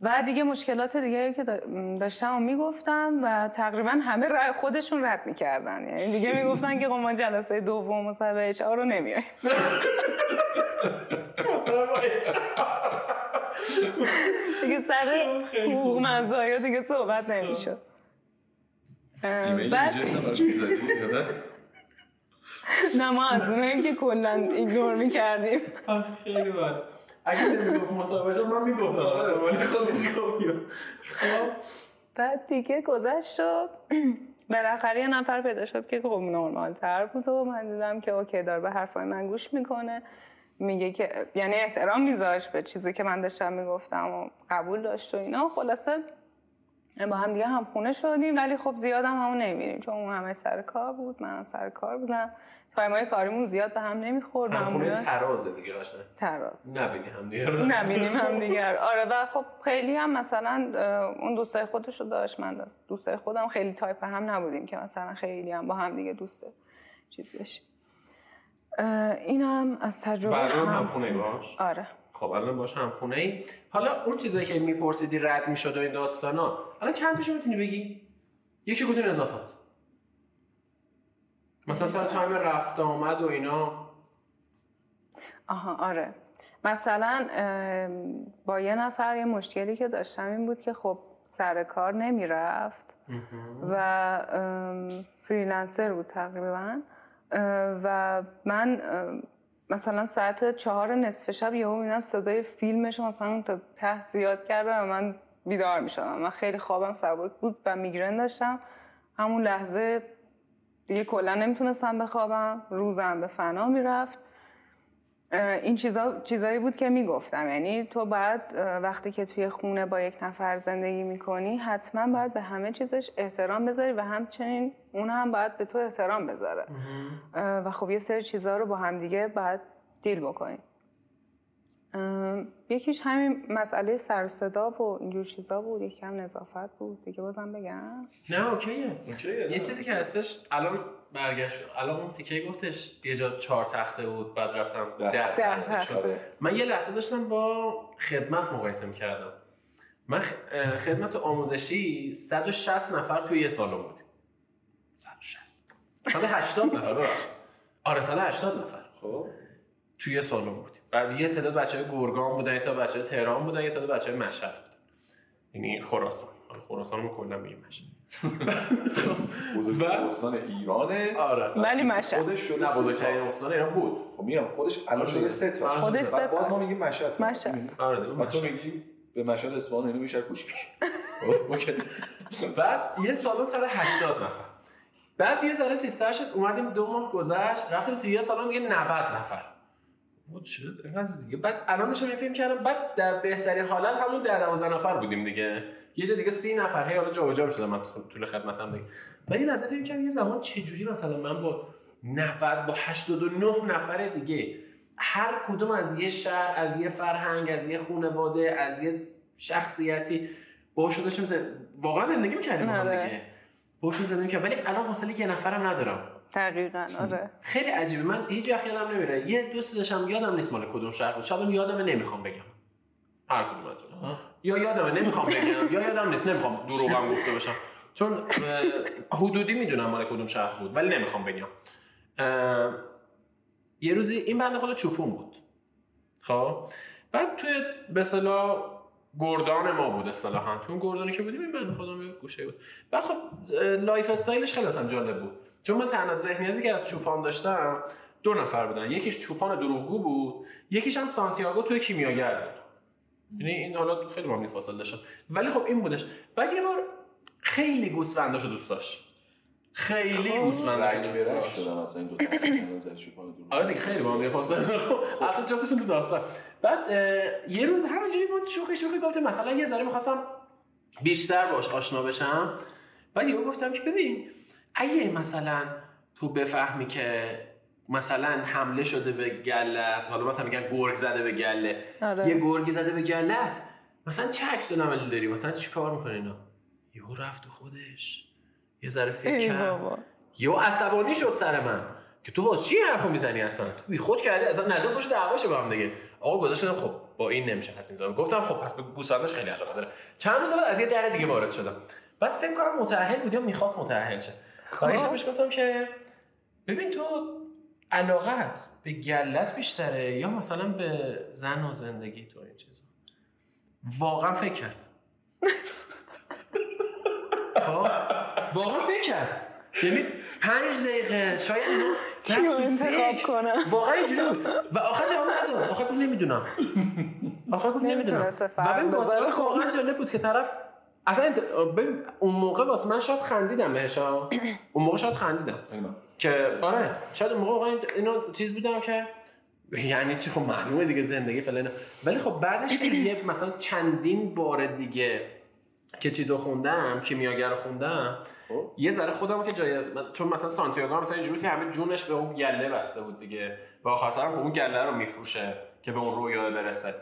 و دیگه مشکلات دیگه که دا- داشتم و می‌گفتم و تقریبا همه ر- خودشون رد می‌کردن یعنی دیگه می‌گفتن که خب ما جلسه دوم مصاحبه اچ رو هیچ. دیگه سر حقوق. مزایا دیگه صحبت نمی‌شد. بعد نه؟ ما از که کلا ایگنور می‌کردیم. خیلی بد اگه نمی‌گفت مصاحبه شد من می‌گفتم ولی خودش خب بعد دیگه گذشت و بالاخره یه نفر پیدا شد که خب نرمال تر بود و من دیدم که اوکی داره به حرفای من گوش می‌کنه. میگه که یعنی احترام میذاشت به چیزی که من داشتم می‌گفتم و قبول داشت و اینا. خلاصه با هم دیگه هم خونه شدیم ولی خب زیاد هم همو نمی‌بینیم چون اون همه سر کار بود منم سر کار بودم. time ای کاریمون زیاد به هم نمی‌خورد همخونه ترازه دیگه قشنگ. تراز. نبینی هم دیگه. رو. نبینیم هم دیگر آره و خب خیلی هم مثلا اون دوستای خودش رو داشت من دوستای خودم خیلی تایپ هم نبودیم که مثلا خیلی هم با هم دیگه دوست چیز بشیم. این هم از تجربه هم خونه باش. آره. خب الان باش هم خونه ای حالا اون چیزایی که میپرسیدی رد می‌شد و این داستانا الان چند تاشو می‌تونی بگی؟ یکی گفتین اضافات. مثلا سر تایم رفت آمد و اینا. آها آره. مثلا با یه نفر یه مشکلی که داشتم این بود که خب سر کار نمی‌رفت و فریلنسر بود تقریبا. و من مثلا ساعت چهار نصف شب یهو میدم صدای فیلمش مثلا تا ته زیاد کرده و من بیدار می‌شدم. من خیلی خوابم سبک بود و میگرن داشتم. همون لحظه دیگه کلا نمی‌تونستم بخوابم. روزم به فنا می‌رفت. این چیزا چیزایی بود که می‌گفتم. یعنی تو بعد وقتی که توی خونه با یک نفر زندگی می‌کنی حتما باید به همه چیزش احترام بذاری و همچنین اون هم باید به تو احترام بذاره. و خب یه سری چیزها رو با هم دیگه باید دیل بکنی. اه، یکیش همین مسئله سر و صدا و اینجور چیزا بود یکی هم نظافت بود. دیگه بازم بگم. نه اوکیه. اوکیه، یه. چیزی که هستش الان برگشت الان اون تیکه گفتش یه جا چهار تخته بود بعد رفتم ده ده, ده تخته شد. من یه لحظه داشتم با خدمت مقایسه می‌کردم. من خدمت آموزشی 160 نفر توی یه سالن بود. 160 180 نفر ببخشید. آره 180 نفر. خب. توی یه سالن بود. بعد یه تعداد بچه های گرگان بودن یه تعداد بچه های تهران بودن یه تعداد بچه های مشهد بودن. یعنی خراسان. آره، خراسان رو کلا میگیم مشهد. بزرگترین استان ایرانه. آره. ولی مشهد. خودش شده بزرگترین تا. استان ایران بود. خب میگم خودش الان شده سه تا. آره، خودش سه تا. باز ما میگیم مشهد. مشهد. آره و تو. میگی به مشهد اصفهان اینو میشه کوچیک بعد یه سالن سر 80 نفر. بعد یه ذره چیزتر شد اومدیم دو ماه گذشت رفتیم تو یه سالن دیگه 90 نفر. بود شد. اینقدر زیاد. بعد الان داشتم یه فیلم کردم. بعد در بهترین حالت همون در 12 نفر بودیم دیگه. یه جا دیگه 30 نفر. هی حالا جابجا می‌شدم. من طول خدمتم دیگه. یه لحظه فکر کردم یه زمان چه جوری مثلا من با 90 با 89 نفر دیگه هر کدوم از یه شهر از یه فرهنگ از یه خانواده از یه شخصیتی باشو داشتیم. واقعا زندگی می‌کردیم با هم آره. دیگه. باشون زندگی می‌کردم ولی الان حوصله یه نفرم ندارم. دقیقا آره. خیلی عجیبه. من هیچ وقت یادم نمیره. یه دوست داشتم یادم نیست مال کدوم شهر بود. شاید هم یادمه نمی‌خوام بگم. هر کدوم از اون. یا یادمه نمی‌خوام بگم. یا یادم نیست. نمی‌خوام دروغم گفته باشم. چون حدودی می‌دونم مال کدوم شهر بود ولی نمی‌خوام بگم. یه روزی این بنده خدا چوپون بود. خب؟ بعد توی به اصطلاح گردان ما بود اصطلاحا. تو اون گردانی که بودیم این بنده خدا یه گوشه بود. بعد خب lifestyle ش خیلی اصلا جالب بود. چون من تنها ذهنیتی که از چوپان داشتم دو نفر بودن. یکیش چوپان دروغگو بود یکیش هم سانتیاگو توی کیمیاگر بود. یعنی این حالا خیلی با هم فاصله ولی خب این بودش. بعد یه بار خیلی گوسفنداشو دوست داشت. خیلی گوسفنداشو رنگ دوست داشت. شدن اصلا این دو تا چوپان دور آره دیگه خیلی با هم فاصله حتی جفتشون تو داستان. بعد یه روز همینجوری ما شوخی شوخی گفتم مثلا یه ذره می‌خواستم بیشتر باش آشنا بشم. بعد یهو گفتم که ببین اگه مثلا تو بفهمی که مثلا حمله شده به گلت حالا مثلا میگن گرگ زده به گله. آره. یه گرگی زده به گلت مثلا چه عکس عملی داری؟ مثلا چی کار می‌کنه اینا؟ یهو رفت تو خودش. یه ذره فکر کرد. یهو عصبانی شد سر من. که تو واسه چی حرفو می‌زنی اصلا؟ تو بی خود کردی. اصلا نظر باشه دعواشه با هم دیگه. آقا گذاشتم خب با این نمیشه پس این گفتم خب پس به گوسفندش خیلی علاقه داره. چند روز بعد از یه در دیگه وارد شدم. بعد فکر کنم متأهل بود یا می‌خواست متأهل شه. برایش بهش گفتم که ببین تو علاقت به گلت بیشتره یا مثلا به زن و زندگی تو این چیزا. واقعا فکر کرد. خب؟ واقعا فکر کرد. یعنی پنج دقیقه شاید اینو کیو انتخاب فکر. کنم؟ واقعا اینجوری بود. و آخر جواب نداد. آخر گفت نمی‌دونم. آخر گفت نمی‌دونم. نمی‌تونسته و. خب. واقعا جالب بود که طرف اصلا اون موقع واسه من شاید خندیدم بهش ها. اون موقع شاید خندیدم که آره شاید اون موقع واقعا اینو چیز بودم که یعنی چی خب معلومه دیگه زندگی فلان. ولی خب بعدش که یه مثلا چندین بار دیگه که چیزو خوندم کیمیاگر رو خوندم خب. یه ذره خودم که جای چون مثلا سانتیاگو هم مثلا اینجوری که همه جونش به اون گله بسته بود دیگه و آخر هم خب اون گله رو میفروشه که به اون رویا برسه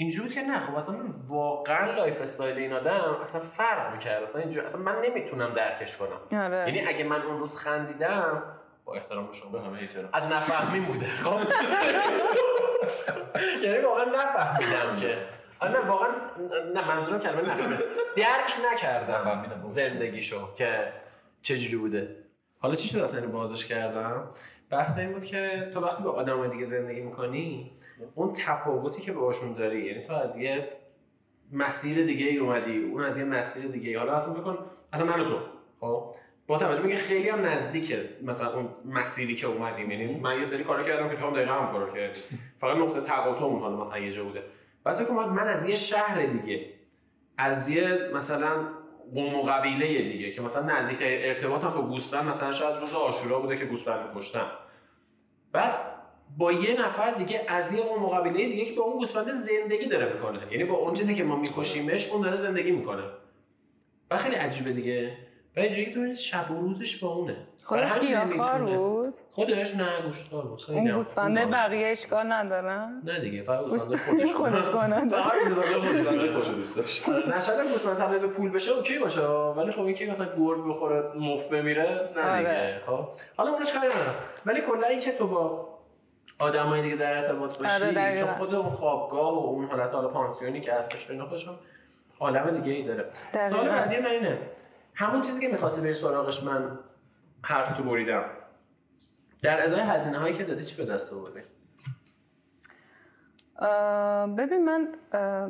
اینجوری بود که نه خب اصلا واقعا lifestyle این آدم اصلا فرق می‌کرد. اصلا اینجوری اصلا من نمی‌تونم درکش کنم. آره. یعنی اگه من اون روز خندیدم با احترام به شما به همه احترام از نفهمی بوده خب؟ یعنی واقعا نفهمیدم که. آره نه واقعا نه منظورم کلمه نفهمیدم. درک نکردم. زندگیشو که چجوری بوده. حالا چی شد اصلا؟ اینو بازش کردم؟ بحث این بود که تو وقتی با آدم دیگه زندگی می‌کنی اون تفاوتی که باشون داری یعنی تو از یه مسیر دیگه ای اومدی اون از یه مسیر دیگه ای. حالا اصلا فکر کن اصلا من و تو خب؟ با توجه به خیلی هم نزدیکه مثلا اون مسیری که اومدیم. یعنی من یه سری کارا کردم که تو هم دقیقا هم کارو کردی. فقط نقطه تقاطعمون حالا مثلا یه جا بوده. بعد فکر من از یه شهر دیگه از یه مثلا قوم و قبیله دیگه که مثلا نزدیک ارتباطم با گوسفند مثلا شاید روز آشورا بوده که گوسفند کشتم بعد با یه نفر دیگه از یه قوم و قبیله دیگه که با اون گوسفند زندگی داره می‌کنه. یعنی با اون چیزی که ما میکشیمش اون داره زندگی می‌کنه. و خیلی عجیبه دیگه. و اینجوری که تو شب و روزش با اونه. خودش گیاهخوار. بود خودش نه گوشتار بود خیلی اون گوسفنده خوب بقیه. اشکال ندارن نه دیگه فقط گوسفند خودش خودش کننده. فقط خودش خوش دوست داشت نه شاید هم گوسفند تبدیل به پول بشه اوکی باشه ولی خب اینکه مثلا گرگ بخوره مفت بمیره نه دیگه آره. خب حالا اونش کاری ندارم ولی کلا اینکه تو با آدمای دیگه در ارتباط باشی آره،. چون خود اون خوابگاه و اون حالت حالا پانسیونی که هستش اینا خودشون عالم دیگه ای داره. سوال بعدی من اینه همون چیزی که می‌خواستی بری سراغش من حرفتو بریدم. در ازای هزینه هایی که دادی چی به دست آوردی؟ ببین من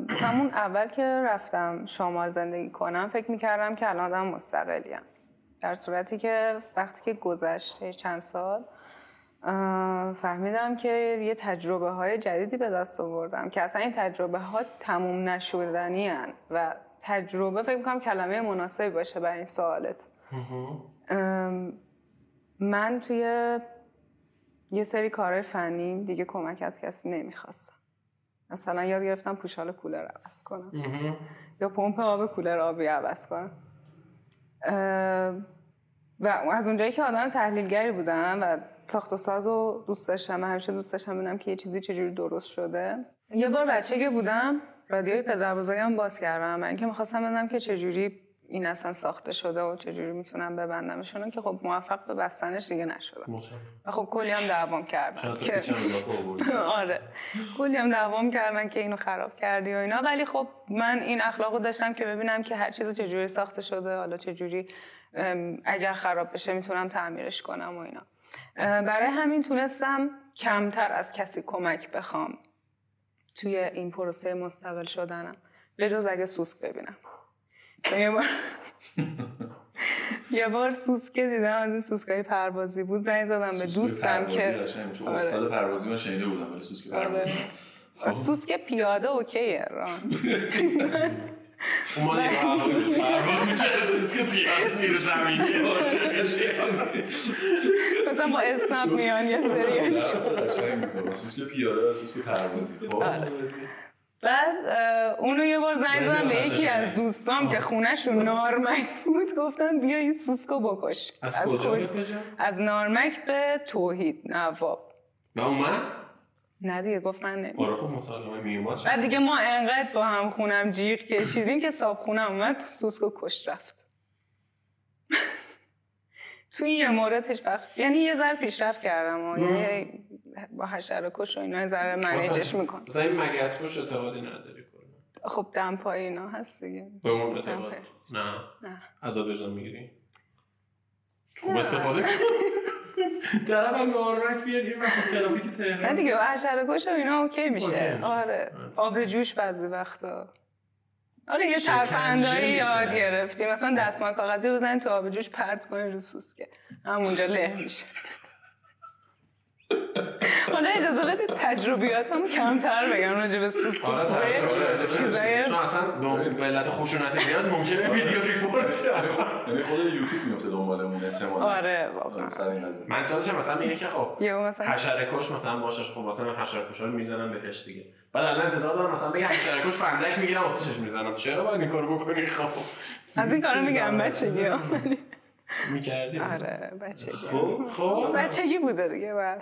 همون اول که رفتم شمال زندگی کنم فکر می‌کردم که الان آدم مستقلیم. در صورتی که وقتی که گذشته چند سال فهمیدم که یه تجربه های جدیدی به دست آوردم که اصلا این تجربه ها تموم نشدنی هن و تجربه فکر می‌کنم کلمه مناسبی باشه برای این سوالت. من توی یه سری کارهای فنی دیگه کمک از کسی نمی‌خواستم. مثلا یاد گرفتم پوشال کولر عوض کنم. یا پمپ آب کولر آبی عوض کنم. و از اونجایی که آدم تحلیلگری بودم و ساخت و ساز رو دوست داشتم همیشه دوست داشتم ببینم که یه چیزی چجوری درست شده. یه بار بچه که بودم رادیوی پدر بزرگم باز کردم من اینکه می‌خواستم بدونم که چجوری این اصلا ساخته شده و چجوری می‌تونم ببندمشون که خب موفق به بستنش دیگه نشدم. و خب کلی هم دعوام کردن که آره. کلی هم دعوام کردن که اینو خراب کردی و اینا. ولی خب من این اخلاقو داشتم که ببینم که هر چیز چجوری ساخته شده حالا چجوری اگر خراب بشه می‌تونم تعمیرش کنم و اینا. برای همین تونستم کمتر از کسی کمک بخوام توی این پروسه مستقل شدنم. به جز اگه سوسک ببینم. یه بار یه بار سوسکه دیدم از این سوسکای پروازی بود زنگ زدم به دوستم که آره. استاد پروازی من شنیده بودم ولی سوسکه پروازی. آره. سوسکه پیاده اوکیه ران. اومدی پرواز می‌کرد سوسکه پیاده زیر زمین مثلا با اسنپ میان یه سریش سوسکه پیاده و سوسکه پروازی. خب. آره. بعد اونو یه بار زنگ زدم به یکی از دوستام که خونهشون نارمک بود گفتم بیا این سوسکو بکش. از کجا به کجا؟ از نارمک به توحید نواب. و اومد؟ نه دیگه گفت من نمیم آره خب مسلمه میومد بعد دیگه ما انقدر با هم خونم جیغ کشیدیم که صاحب خونم اومد سوسکو کش رفت. توی یه موردش وقت یعنی یه ذره پیشرفت کردم و یعنی با حشره کش و اینا ذره منیجش می‌کنم. مثلا این مگس کش اعتقادی نداری خب دمپایی اینا هست دیگه. به اون اعتقاد. نه. نه. ازاد وجدان می‌گیری؟ خوب استفاده کن. طرف هم نارمک بیاد این وقت ترافیک نه تهران دیگه حشره کش و اینا اوکی میشه. میشه. آره. آب جوش بعضی وقتا. آره یه ترفندایی یاد. گرفتیم. مثلا دستمال کاغذی بزنین تو آب جوش پرت کنی رو سوسکه همونجا له میشه. حالا اجازه بدید تجربیات هم کمتر بگم راجع به آره چیزای- چون اصلا به علت خشونت زیاد ممکنه ویدیو ریپورت شه. یعنی خود یوتیوب میفته دنبالمون احتمالاً. آره واقعا. قضیه. من سالش مثلا میگه که خب حشره کش مثلا باشه خب مثلا حشره کش رو می‌زنم بهش دیگه. بعد الان انتظار دارم مثلا بگه حشره کش فندک می‌گیرم آتیشش می‌زنم. چرا باید این کارو بکنی؟ خب. از این کارا میگم بچگی ها. می‌کردی؟ آره بچگی. خب خب. بچگی بوده دیگه بر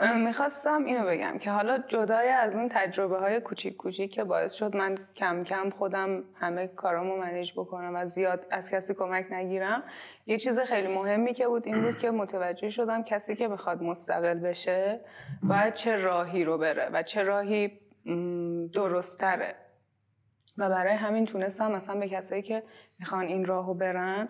می‌خواستم اینو بگم که حالا جدای از اون تجربه های کوچیک کوچیک که باعث شد من کم کم خودم همه کارامو منیج بکنم و زیاد از کسی کمک نگیرم یه چیز خیلی مهمی که بود این بود که متوجه شدم کسی که بخواد مستقل بشه باید چه راهی رو بره و چه راهی درستره و برای همین تونستم مثلا به کسایی که می‌خوان این راهو برن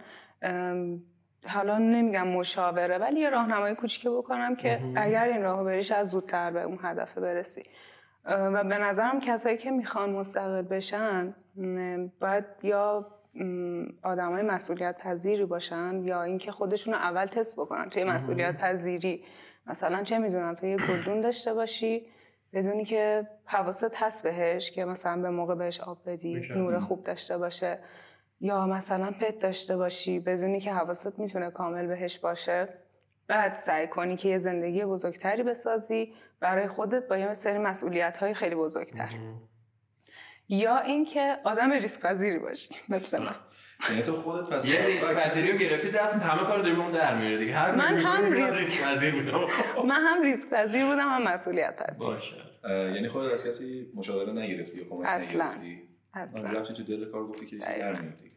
حالا نمیگم مشاوره ولی یه راهنمایی کوچیکی بکنم که اگر این راهو بری شاید زودتر به اون هدف برسی. و به نظرم کسایی که می‌خوان مستقل بشن باید یا آدم های مسئولیت پذیری باشن یا اینکه خودشون رو اول تست بکنن توی مسئولیت پذیری مثلا چه می‌دونم تو یه گلدون داشته باشی بدونی که حواست هست بهش که مثلا به موقع بهش آب بدی. نور خوب داشته باشه. یا مثلا پت داشته باشی بدونی که حواست می‌تونه کامل بهش باشه. بعد سعی کنی که یه زندگی بزرگتری بسازی. برای خودت با یه سری مسئولیت های خیلی بزرگتر. یا اینکه آدم ریسک پذیری باشی مثل من. یعنی تو خودت پس یه ریسک پذیری رو گرفتی دست همه کار داری اون در میاره دیگه. هر من هم ریسک- پذیر بودم. من هم ریسک پذیر بودم هم مسئولیت پذیر. باشه. یعنی خودت از کسی مشاوره نگرفتی یا کمک اصلاً. نگرفتی؟ اصلا رفتی تو دل کار گفتی که چیزی دیگه.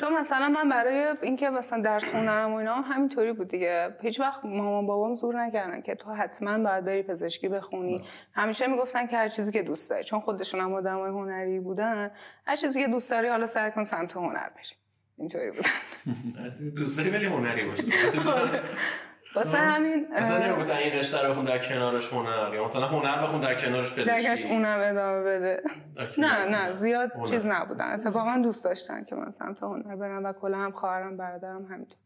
چون مثلا من برای اینکه مثلا درس خوندنم و اینا هم همینطوری بود دیگه. هیچ وقت مامان بابام زور نکردن که تو حتما باید بری پزشکی بخونی. همیشه می‌گفتن که هر چیزی که دوست داری چون خودشون هم آدمای هنری بودن هر چیزی که دوست داری حالا سعی کن سمت هنر بری. اینطوری بود دوست داری ولی هنری باشه آره. واسه همین مثلا نمی‌گفتن این رشته رو بخون در کنارش هنر یا مثلا هنر بخون در کنارش درکش پزشکی اونم ادامه بده. نه نه زیاد هنر. چیز نبودن. اتفاقا دوست داشتن که من سمت هنر برم و کلا هم خواهرم برادرم همینطور.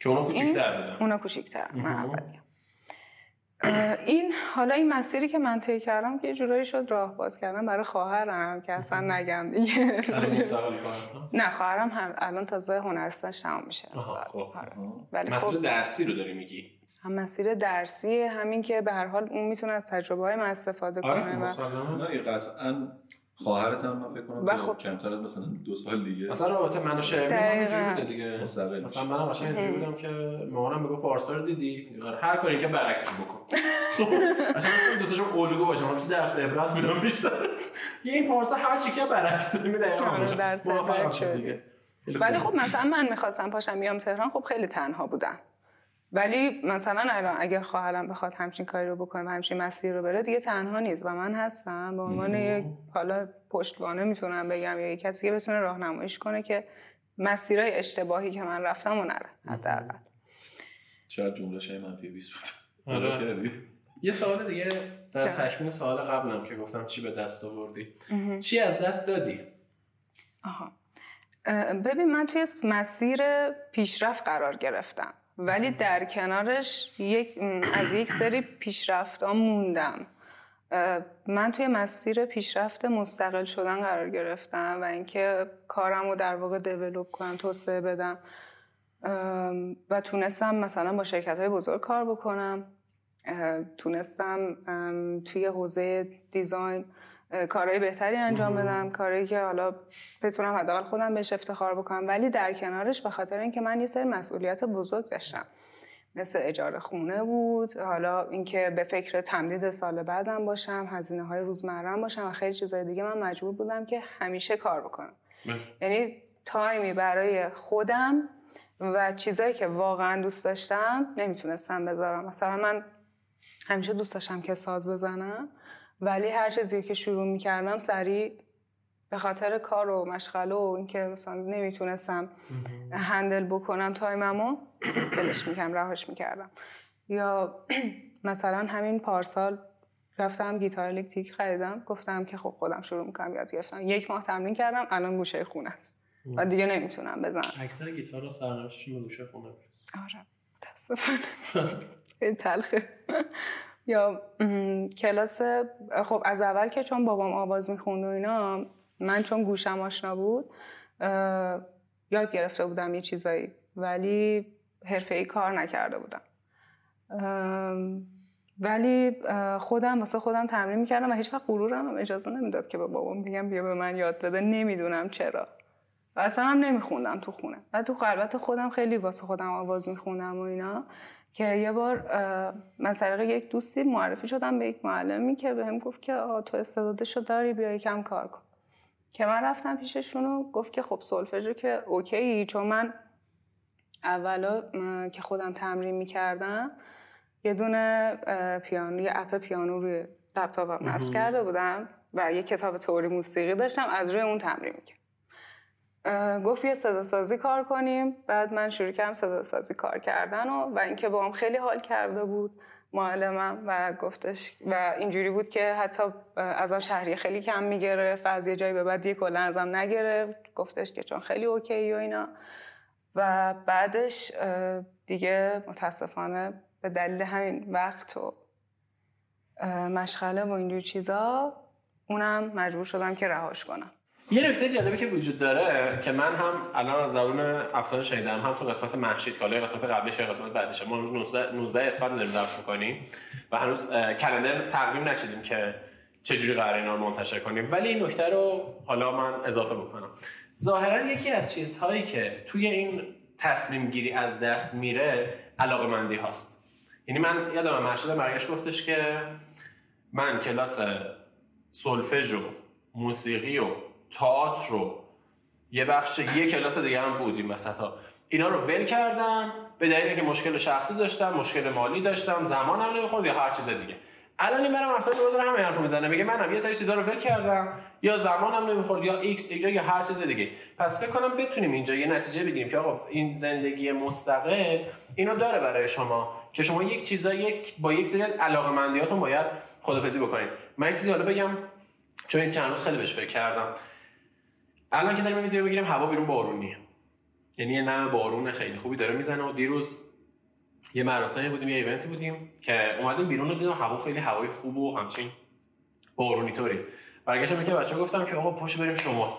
که اونا کوچیک‌تر بودن. اونا کوچیک‌تر. من مهم. این حالا این مسیری که من طی کردم که یه جورایی شد راه باز کردم برای خواهرم که اصلا نگم دیگه. نه خواهرم هم الان تازه هنرستانش تمام میشه. خب. آره. ولی مسئول خب درسی رو داری میگی؟ هم مسیر درسی همین که به هر حال اون می‌تونه از تجربه های من استفاده آره کنه و مسلما. نه قطعا خواهرت هم من فکر کنم خب- کمتر از مثلا دو سال دیگه مثلا رابطه من و. همینجوری بوده دیگه مستقل مثلا. منم قشنگ اینجوری بودم که مامانم می‌گفت پارسا رو دیدی آره، هر کاری که برعکسش بکن خب اصلا من دوستشم الگو باشم همیشه درس عبرت بودم بیشتر یه این پارسا هر چی که برعکس می دقیقاً باشه. درس موافقم عبرت. دیگه ولی خوب. خب مثلا من می‌خواستم پاشم بیام تهران خب خیلی تنها بودم ولی مثلا الان اگر خواهرم بخواد همچین کاری رو بکنه و همچین مسیر رو بره دیگه تنها نیست و من هستم. به عنوان یک حالا پشتوانه می‌تونم بگم یا یک کسی که بتونه راهنماییش کنه که مسیرهای اشتباهی که من رفتم و نره حداقل. شاید جمله شای منفی 20 بود. آره. یه سوال دیگه در؟ تکمیل سوال قبلم که گفتم چی به دست آوردی. چی از دست دادی؟ آها. ببین من توی مسیر پیشرفت قرار گرفتم. ولی در کنارش یک از یک سری پیشرفت موندم. من توی مسیر پیشرفت مستقل شدن قرار گرفتم و اینکه کارم رو در واقع دیولوب کنم توسعه بدم. و تونستم مثلا با شرکت های بزرگ کار بکنم. تونستم توی حوزه دیزاین کارهای بهتری انجام بدم کارهایی که حالا بتونم حداقل خودم بهش افتخار بکنم. ولی در کنارش به خاطر اینکه من یه سری مسئولیت بزرگ داشتم. مثل اجاره خونه بود حالا اینکه به فکر تمدید سال بعدم باشم هزینه های روزمرم باشم و خیلی چیزای دیگه من مجبور بودم که همیشه کار بکنم. یعنی time ی برای خودم و چیزایی که واقعا دوست داشتم نمی‌تونستم بذارم. مثلا من همیشه دوست داشتم که ساز بزنم. ولی هر چیزی که شروع می‌کردم سریع به خاطر کار و مشغله و اینکه مثلا نمی‌تونستم handle بکنم time مو ولش می‌کردم رهاش می‌کردم. یا مثلا همین پارسال رفتم گیتار الکتریک خریدم گفتم که خب خودم شروع می‌کنم یاد گرفتم. یک ماه تمرین کردم الان گوشه خونه است. و دیگه نمی‌تونم بزنم. اکثر گیتار رو سرنوشتشون به گوشه خونه آره متاسفانه. خیلی تلخه. یا کلاس خب از اول که چون بابام آواز می‌خوند و اینا من چون گوشم آشنا بود یاد گرفته بودم یه چیزایی ولی حرفه ای کار نکرده بودم. ولی خودم واسه خودم تمرین می‌کردم و هیچ وقت غرورم هم اجازه نمی‌داد که به بابام بگم بیا به من یاد بده. نمی‌دونم چرا. و اصلا هم نمیخوندم تو خونه. و تو خلوت خودم خیلی واسه خودم آواز میخوندم و اینا. که یه بار من طریق یک دوستی معرفی شدم به یک معلمی که بهم گفت که تو استعدادشو داری بیا یکم کار کن. که من رفتم پیششون و گفت که خب سولفژو که اوکی چون من اولا که خودم تمرین می‌کردم یه دونه پیانو یه اپ پیانو روی لپتاپم نصب کرده بودم و یه کتاب تئوری موسیقی داشتم از روی اون تمرین می‌کردم. گفت یه صدا سازی کار کنیم. بعد من شروع کردم صدا سازی کار کردن و, و اینکه با هم خیلی حال کرده بود معلمم و گفتش و اینجوری بود که حتی ازم شهری خیلی کم می‌گرفت و از یه جایی به بعد دیگه کلا ازم نگرفت. گفتش که چون خیلی اوکی و اینا. و بعدش دیگه متاسفانه به دلیل همین وقت و مشغله و اینجور چیزا اونم مجبور شدم که رهاش کنم. یه نکته جالبی که وجود داره که من هم الان از زبون افسانه شنیدم هم تو قسمت محشید کالای قسمت قبلش قسمت بعدش ما 19 19 اسفند داریم ضبط می‌کنیم و هنوز کلندر تقویم نشدیم که چجوری قرار اینا رو منتشر کنیم. ولی این نکته رو حالا من اضافه بکنم. ظاهرا یکی از چیزهایی که توی این تصمیم گیری از دست میره علاقه مندی هاست. یعنی من یادم مرشد برگشت گفتش که من کلاس سولفژ و موسیقی و تئاتر رو. یه بخش یه کلاس دیگه هم بودیم وسط ها اینا رو ول کردم به دلیل اینکه مشکل شخصی داشتم مشکل مالی داشتم زمانم نمی‌خورد یا هر چیز دیگه. الان این برام افسر دور همه حرفو می‌زنه. میگه منم یه سری چیزا رو ول کردم یا زمانم نمی‌خورد یا ایکس ایگرگ یا هر چیز دیگه. پس فکر کنم بتونیم اینجا یه نتیجه بگیریم که آقا این زندگی مستقل اینو داره برای شما که شما یک چیزا یک با یک سری از علاقمندیاتون باید خدافظی بکنید. من یه چیزی حالا بگم چون این چند روز خیلی بهش فکر کردم. الان که داریم ویدیو می‌گیریم هوا بیرون بارونیه. یعنی یه نم بارون خیلی خوبی داره می‌زنه و دیروز یه مراسمی بودیم یه ایونتی بودیم که اومدیم بیرون رو دیدم هوا خیلی هوای خوب و همچین بارونی طوری. برگشتم که بچه‌ها گفتم که آقا پاشو بریم شما.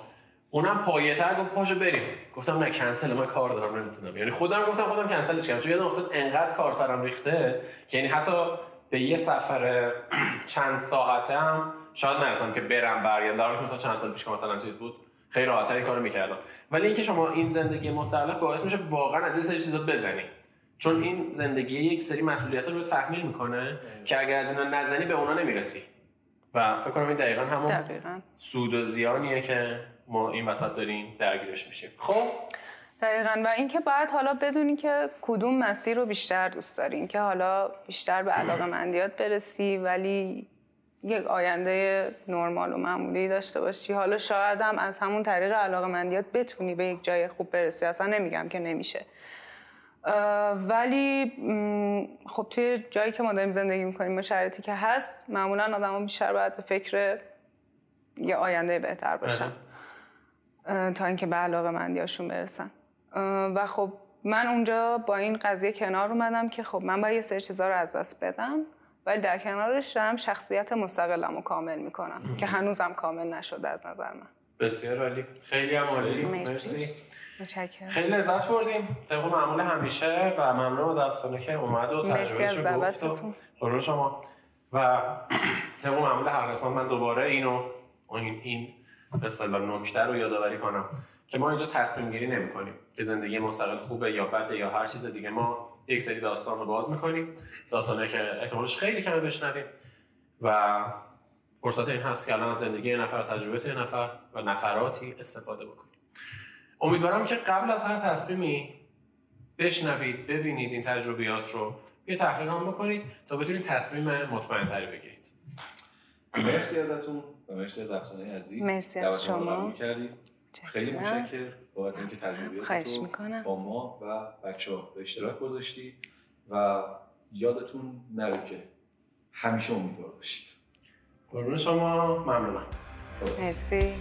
اونم پایه‌تر گفت پاشو بریم. گفتم نه کنسل من کار دارم نمی‌تونم. یعنی خودم گفتم خودم کنسلش کردم. چون یادم افتاد انقدر کار سرم ریخته که یعنی حتی به یه سفر چند ساعته هم شاید نرسم که برم برگردم. در مثلا چند سال پیش که مثلا چیز بود. خیلی راحت‌تر این کارو می‌کردم. ولی اینکه شما این زندگی مستقل باعث میشه واقعا از این سری چیزا بزنی. چون این زندگی یک سری مسئولیت رو تحمیل می‌کنه که اگر از اینا نزنی به اونا نمی‌رسی. و فکر کنم این دقیقا همون دقیقا. سود و زیانیه که ما این وسط داریم درگیرش میشیم. خب؟ دقیقا. و اینکه باید حالا بدونی که کدوم مسیر رو بیشتر دوست دارین که حالا بیشتر به علاقه مندیات برسی ولی یک آینده نرمال و معمولی داشته باشی. حالا شاید هم از همون طریق علاقه مندیات بتونی به یک جای خوب برسی. اصلا نمیگم که نمیشه. ولی خب توی جایی که ما داریم زندگی می‌کنیم با شرایطی که هست معمولا آدم بیشتر باید به فکر یه آینده بهتر باشن. اه، تا اینکه به علاقه مندیاشون برسن و خب من اونجا با این قضیه کنار اومدم که خب من باید یه سری چیزا رو از دست بدم. ولی در کنارش دارم شخصیت مستقلم رو کامل می‌کنم که هنوزم کامل نشده از نظر من. بسیار عالی. خیلی هم عالی. مرسی. مرسی. متشکرم. خیلی لذت بردیم. طبق معمول همیشه و ممنون از افسانه که اومد و مرسی تجربهش از رو گفت و شما. و طبق معمول هر قسمت من دوباره اینو این این به اصطلاح نکته رو یادآوری کنم. که ما اینجا تصمیم گیری نمی کنیم که زندگی مستقل خوبه یا بده یا هر چیز دیگه. ما یک سری داستان رو باز می‌کنیم. داستانه که احتمالش خیلی کمه بشنویم. و فرصت این هست که الان از زندگی یه نفر تجربه یه نفر و نفراتی استفاده بکنیم. امیدوارم که قبل از هر تصمیمی بشنوید ببینید این تجربیات رو یه تحقیق هم بکنید تا بتونید تصمیم مطمئن تری بگیرید. مرسی ازتون و مرسی از افسانه عزیز. مرسی از شما. کردید خیلی متشکر بابت اینکه تجربه با ما و بچه ها به اشتراک گذاشتی و یادتون نره که همیشه امیدوار باشید قربون شما. ممنونم. مرسی.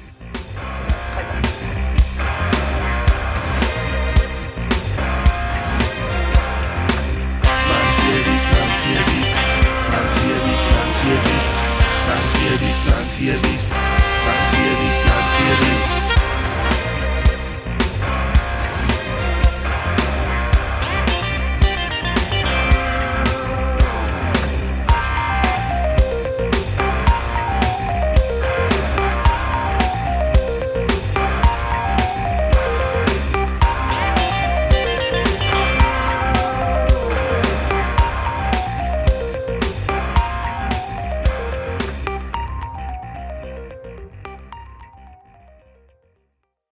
Mann, vier bis, Mann, vier bis, Mann, vier bis, Mann, vier bis, Mann, vier bis,